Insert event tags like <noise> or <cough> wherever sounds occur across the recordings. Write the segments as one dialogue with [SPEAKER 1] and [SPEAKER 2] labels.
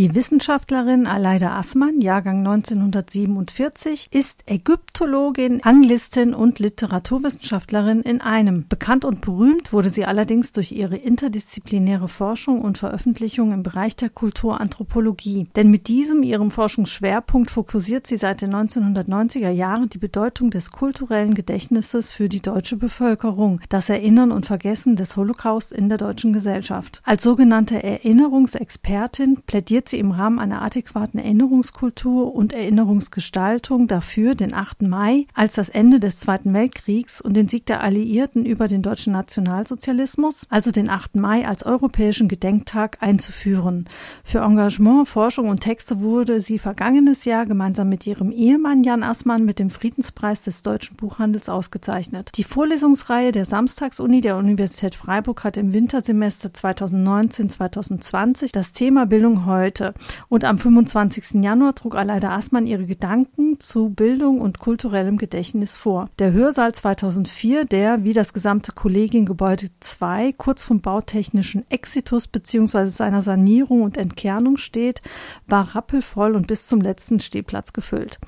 [SPEAKER 1] Die Wissenschaftlerin Aleida Assmann, Jahrgang 1947, ist Ägyptologin, Anglistin und Literaturwissenschaftlerin in einem. Bekannt und berühmt wurde sie allerdings durch ihre interdisziplinäre Forschung und Veröffentlichung im Bereich der Kulturanthropologie. Denn mit diesem ihrem Forschungsschwerpunkt fokussiert sie seit den 1990er Jahren die Bedeutung des kulturellen Gedächtnisses für die deutsche Bevölkerung, das Erinnern und Vergessen des Holocaust in der deutschen Gesellschaft. Als sogenannte Erinnerungsexpertin plädiert sie im Rahmen einer adäquaten Erinnerungskultur und Erinnerungsgestaltung dafür, den 8. Mai als das Ende des Zweiten Weltkriegs und den Sieg der Alliierten über den deutschen Nationalsozialismus, also den 8. Mai als europäischen Gedenktag einzuführen. Für Engagement, Forschung und Texte wurde sie vergangenes Jahr gemeinsam mit ihrem Ehemann Jan Assmann mit dem Friedenspreis des deutschen Buchhandels ausgezeichnet. Die Vorlesungsreihe der Samstagsuni der Universität Freiburg hat im Wintersemester 2019-2020 das Thema Bildung heute heute. Und am 25. Januar trug Aleida Aßmann ihre Gedanken zu Bildung und kulturellem Gedächtnis vor. Der Hörsaal 2004, der wie das gesamte Kollegiengebäude 2 kurz vom bautechnischen Exitus bzw. seiner Sanierung und Entkernung steht, war rappelvoll und bis zum letzten Stehplatz gefüllt.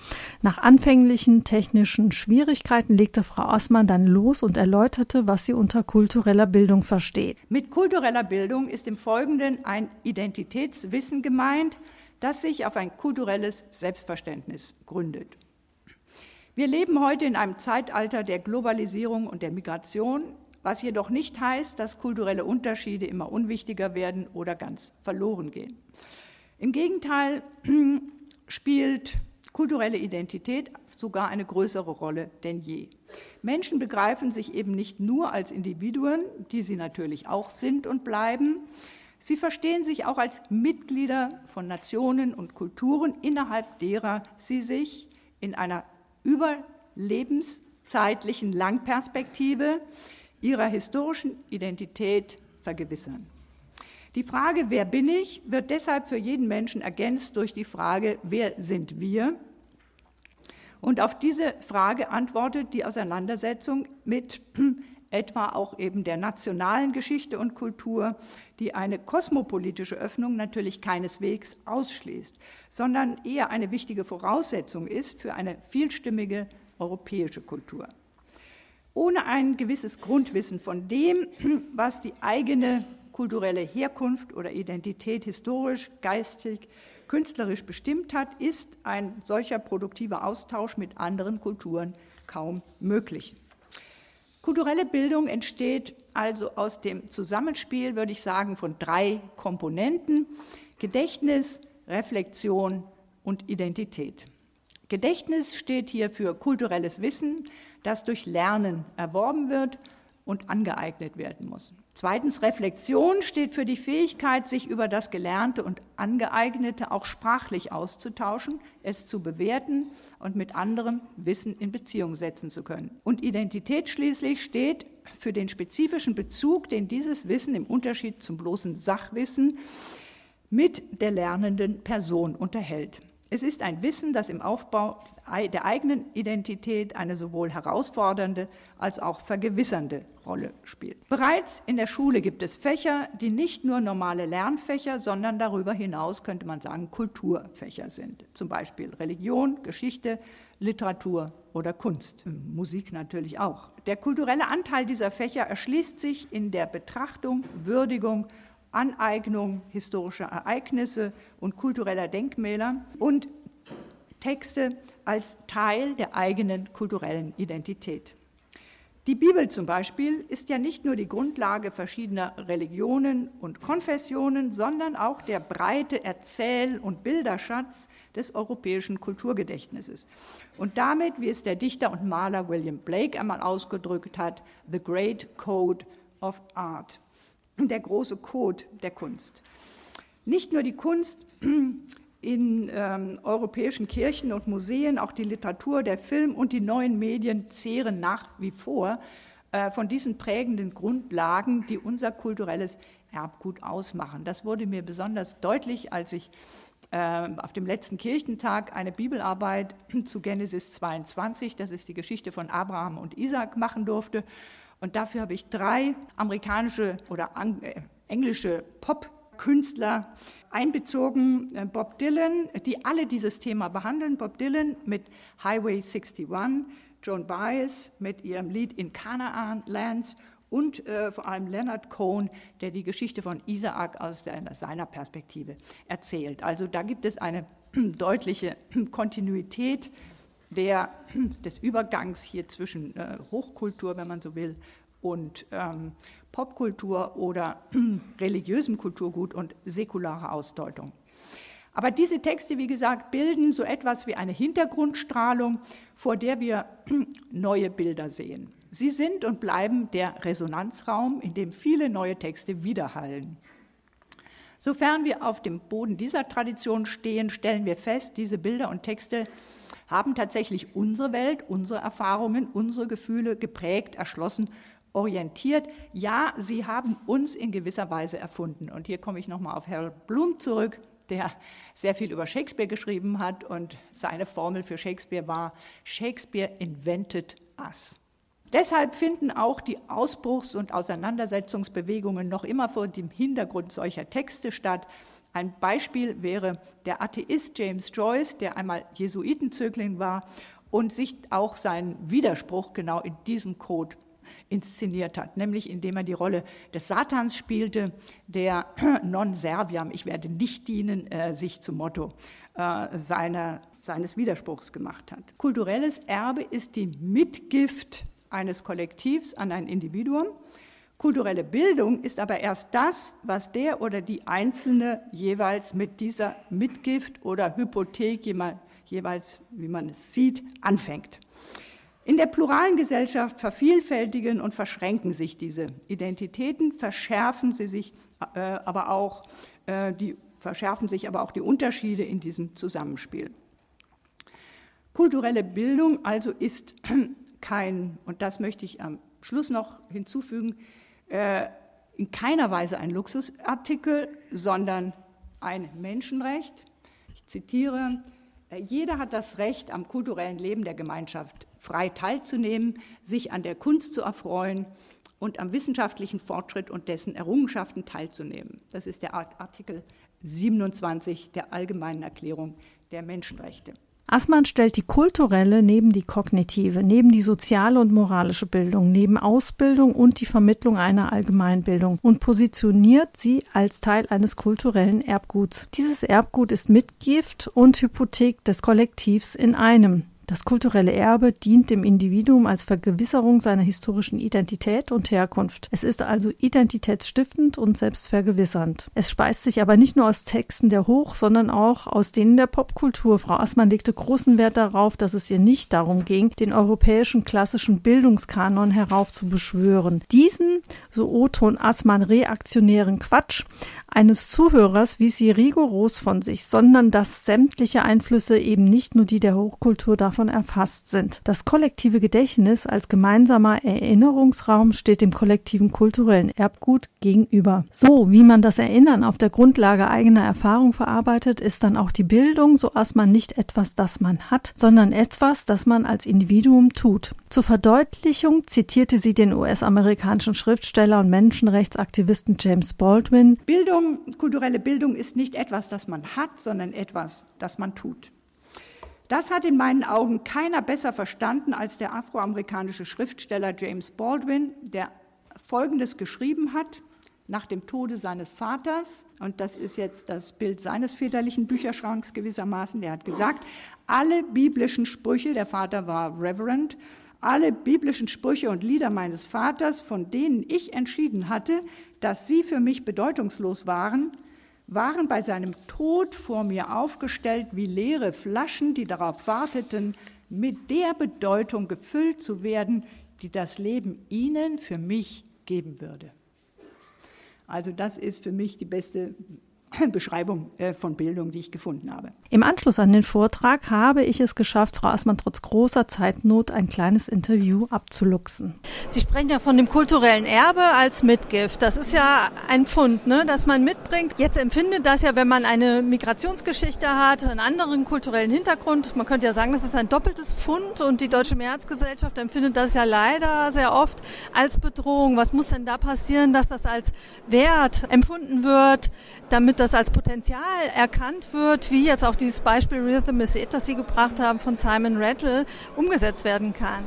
[SPEAKER 1] Nach anfänglichen technischen Schwierigkeiten legte Frau Aßmann dann los und erläuterte, was sie unter kultureller Bildung versteht.
[SPEAKER 2] Mit kultureller Bildung ist im Folgenden ein Identitätswissen gemeint, gemeint, das sich auf ein kulturelles Selbstverständnis gründet. Wir leben heute in einem Zeitalter der Globalisierung und der Migration, was jedoch nicht heißt, dass kulturelle Unterschiede immer unwichtiger werden oder ganz verloren gehen. Im Gegenteil <clears throat> spielt kulturelle Identität sogar eine größere Rolle denn je. Menschen begreifen sich eben nicht nur als Individuen, die sie natürlich auch sind und bleiben, Sie verstehen sich auch als Mitglieder von Nationen und Kulturen, innerhalb derer sie sich in einer überlebenszeitlichen Langperspektive ihrer historischen Identität vergewissern. Die Frage, wer bin ich, wird deshalb für jeden Menschen ergänzt durch die Frage, wer sind wir? Und auf diese Frage antwortet die Auseinandersetzung mit etwa auch eben der nationalen Geschichte und Kultur, die eine kosmopolitische Öffnung natürlich keineswegs ausschließt, sondern eher eine wichtige Voraussetzung ist für eine vielstimmige europäische Kultur. Ohne ein gewisses Grundwissen von dem, <clears throat> was die eigene kulturelle Herkunft oder Identität historisch, geistig, künstlerisch bestimmt hat, ist ein solcher produktiver Austausch mit anderen Kulturen kaum möglich. Kulturelle Bildung entsteht also aus dem Zusammenspiel, würde ich sagen, von drei Komponenten. Gedächtnis, Reflexion und Identität. Gedächtnis steht hier für kulturelles Wissen, das durch Lernen erworben wird und angeeignet werden muss. Zweitens, Reflexion steht für die Fähigkeit, sich über das Gelernte und Angeeignete auch sprachlich auszutauschen, es zu bewerten und mit anderem Wissen in Beziehung setzen zu können. Und Identität schließlich steht für den spezifischen Bezug, den dieses Wissen im Unterschied zum bloßen Sachwissen mit der lernenden Person unterhält. Es ist ein Wissen, das im Aufbau der eigenen Identität eine sowohl herausfordernde als auch vergewissernde Rolle spielt. Bereits in der Schule gibt es Fächer, die nicht nur normale Lernfächer, sondern darüber hinaus könnte man sagen Kulturfächer sind. Zum Beispiel Religion, Geschichte, Literatur oder Kunst. Musik natürlich auch. Der kulturelle Anteil dieser Fächer erschließt sich in der Betrachtung, Würdigung Aneignung historischer Ereignisse und kultureller Denkmäler und Texte als Teil der eigenen kulturellen Identität. Die Bibel zum Beispiel ist ja nicht nur die Grundlage verschiedener Religionen und Konfessionen, sondern auch der breite Erzähl- und Bilderschatz des europäischen Kulturgedächtnisses. Und damit, wie es der Dichter und Maler William Blake einmal ausgedrückt hat, The Great Code of Art <clears throat> der große Code der Kunst. Nicht nur die Kunst <clears throat> in ähm, europäischen Kirchen und Museen, auch die Literatur, der Film und die neuen Medien zehren nach wie vor äh, von diesen prägenden Grundlagen, die unser kulturelles Erbgut ausmachen. Das wurde mir besonders deutlich, als ich äh, auf dem letzten Kirchentag eine Bibelarbeit <clears throat> zu Genesis 22, das ist die Geschichte von Abraham und Isaac, machen durfte. Und dafür habe ich drei amerikanische oder äh, englische Pop Künstler einbezogen. Äh, Bob Dylan, die alle dieses Thema behandeln. Bob Dylan mit Highway 61, Joan Baez mit ihrem Lied In Canaan Lands und äh, vor allem Leonard Cohen, der die Geschichte von Isaak aus der, seiner Perspektive erzählt. Also da gibt es eine <clears throat> deutliche <clears throat> Kontinuität der, <clears throat> des Übergangs hier zwischen äh, Hochkultur, wenn man so will, und ähm, Popkultur oder <clears throat> religiösem Kulturgut und säkularer Ausdeutung. Aber diese Texte, wie gesagt, bilden so etwas wie eine Hintergrundstrahlung, vor der wir <clears throat> neue Bilder sehen. Sie sind und bleiben der Resonanzraum, in dem viele neue Texte widerhallen. Sofern wir auf dem Boden dieser Tradition stehen, stellen wir fest, diese Bilder und Texte haben tatsächlich unsere Welt, unsere Erfahrungen, unsere Gefühle geprägt, erschlossen, orientiert. Ja, sie haben uns in gewisser Weise erfunden. Und hier komme ich nochmal auf Harold Bloom zurück, der sehr viel über Shakespeare geschrieben hat und seine Formel für Shakespeare war, Shakespeare invented us. Deshalb finden auch die Ausbruchs- und Auseinandersetzungsbewegungen noch immer vor dem Hintergrund solcher Texte statt. Ein Beispiel wäre der Atheist James Joyce, der einmal Jesuitenzögling war und sich auch seinen Widerspruch genau in diesem Code inszeniert hat, nämlich indem er die Rolle des Satans spielte, der <clears throat> non serviam, ich werde nicht dienen, äh, sich zum Motto äh, seiner, seines Widerspruchs gemacht hat. Kulturelles Erbe ist die Mitgift eines Kollektivs an ein Individuum. Kulturelle Bildung ist aber erst das, was der oder die Einzelne jeweils mit dieser Mitgift oder Hypothek jeweils, wie man es sieht, anfängt. In der pluralen Gesellschaft vervielfältigen und verschränken sich diese Identitäten, verschärfen sie sich äh, aber auch äh, die verschärfen sich aber auch die Unterschiede in diesem Zusammenspiel. Kulturelle Bildung also ist kein, und das möchte ich am Schluss noch hinzufügen, äh, in keiner Weise ein Luxusartikel, sondern ein Menschenrecht. Ich zitiere, äh, jeder hat das Recht, am kulturellen Leben der Gemeinschaft frei teilzunehmen, sich an der Kunst zu erfreuen und am wissenschaftlichen Fortschritt und dessen Errungenschaften teilzunehmen. Das ist der Artikel 27 der Allgemeinen Erklärung der Menschenrechte.
[SPEAKER 1] Assmann stellt die kulturelle neben die kognitive, neben die soziale und moralische Bildung, neben Ausbildung und die Vermittlung einer Allgemeinbildung und positioniert sie als Teil eines kulturellen Erbguts. Dieses Erbgut ist Mitgift und Hypothek des Kollektivs in einem. Das kulturelle Erbe dient dem Individuum als Vergewisserung seiner historischen Identität und Herkunft. Es ist also identitätsstiftend und selbstvergewissernd. Es speist sich aber nicht nur aus Texten der Hoch, sondern auch aus denen der Popkultur. Frau Assmann legte großen Wert darauf, dass es ihr nicht darum ging, den europäischen klassischen Bildungskanon heraufzubeschwören. Diesen, so Oton Assmann, reaktionären Quatsch eines Zuhörers wies sie rigoros von sich, sondern dass sämtliche Einflüsse eben nicht nur die der Hochkultur davon erfasst sind. Das kollektive Gedächtnis als gemeinsamer Erinnerungsraum steht dem kollektiven kulturellen Erbgut gegenüber. So wie man das Erinnern auf der Grundlage eigener Erfahrung verarbeitet, ist dann auch die Bildung, so als man nicht etwas, das man hat, sondern etwas, das man als Individuum tut. Zur Verdeutlichung zitierte sie den US-amerikanischen Schriftsteller und Menschenrechtsaktivisten James Baldwin.
[SPEAKER 2] Bildung, kulturelle Bildung ist nicht etwas, das man hat, sondern etwas, das man tut. Das hat in meinen Augen keiner besser verstanden als der afroamerikanische Schriftsteller James Baldwin, der Folgendes geschrieben hat nach dem Tode seines Vaters, und das ist jetzt das Bild seines väterlichen Bücherschranks gewissermaßen, der hat gesagt, alle biblischen Sprüche, der Vater war Reverend, alle biblischen Sprüche und Lieder meines Vaters, von denen ich entschieden hatte, dass sie für mich bedeutungslos waren, waren bei seinem Tod vor mir aufgestellt wie leere Flaschen, die darauf warteten, mit der Bedeutung gefüllt zu werden, die das Leben ihnen für mich geben würde. Also das ist für mich die beste <laughs> Beschreibung äh, von Bildung, die ich gefunden habe.
[SPEAKER 1] Im Anschluss an den Vortrag habe ich es geschafft, Frau Assmann trotz großer Zeitnot ein kleines Interview abzuluxen. Sie sprechen ja von dem kulturellen Erbe als Mitgift. Das ist ja ein Pfund, ne, das man mitbringt. Jetzt empfindet das ja, wenn man eine Migrationsgeschichte hat, einen anderen kulturellen Hintergrund. Man könnte ja sagen, das ist ein doppeltes Pfund und die Deutsche Mehrheitsgesellschaft empfindet das ja leider sehr oft als Bedrohung. Was muss denn da passieren, dass das als Wert empfunden wird? damit das als Potenzial erkannt wird, wie jetzt auch dieses Beispiel Rhythm is It, das Sie gebracht haben von Simon Rattle, umgesetzt werden kann?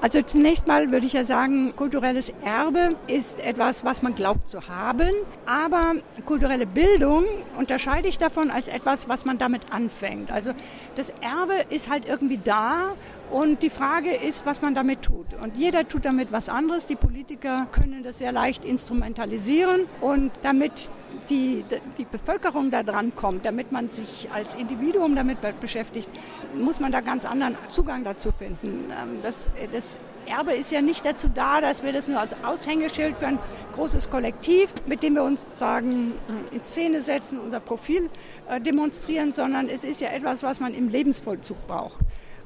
[SPEAKER 2] Also zunächst mal würde ich ja sagen, kulturelles Erbe ist etwas, was man glaubt zu haben, aber kulturelle Bildung unterscheide ich davon als etwas, was man damit anfängt. Also das Erbe ist halt irgendwie da und die Frage ist, was man damit tut. Und jeder tut damit was anderes. Die Politiker können das sehr leicht instrumentalisieren und damit die, die Bevölkerung da dran kommt, damit man sich als Individuum damit beschäftigt, muss man da ganz anderen Zugang dazu finden. Ähm, das, das Erbe ist ja nicht dazu da, dass wir das nur als Aushängeschild für ein großes Kollektiv, mit dem wir uns sagen, in Szene setzen, unser Profil äh, demonstrieren, sondern es ist ja etwas, was man im Lebensvollzug braucht.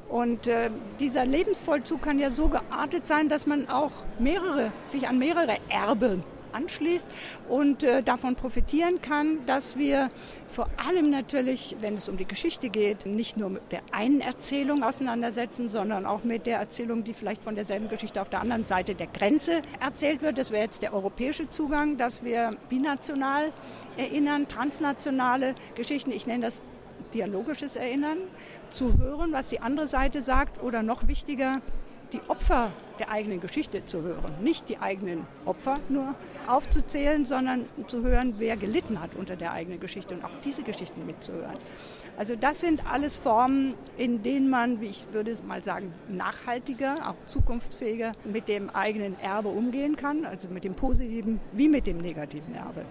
[SPEAKER 2] Und äh, dieser Lebensvollzug kann ja so geartet sein, dass man auch mehrere, sich an mehrere Erbe anschließt und äh, davon profitieren kann, dass wir vor allem natürlich, wenn es um die Geschichte geht, nicht nur mit der einen Erzählung auseinandersetzen, sondern auch mit der Erzählung, die vielleicht von derselben Geschichte auf der anderen Seite der Grenze erzählt wird. Das wäre jetzt der europäische Zugang, dass wir binational erinnern, transnationale Geschichten. Ich nenne das dialogisches Erinnern zu hören, was die andere Seite sagt oder noch wichtiger, die Opfer der eigenen Geschichte zu hören. Nicht die eigenen Opfer nur aufzuzählen, sondern zu hören, wer gelitten hat unter der eigenen Geschichte und auch diese Geschichten mitzuhören. Also das sind alles Formen, in denen man, wie ich würde mal sagen, nachhaltiger, auch zukunftsfähiger mit dem eigenen Erbe umgehen kann, also mit dem positiven wie mit dem negativen Erbe.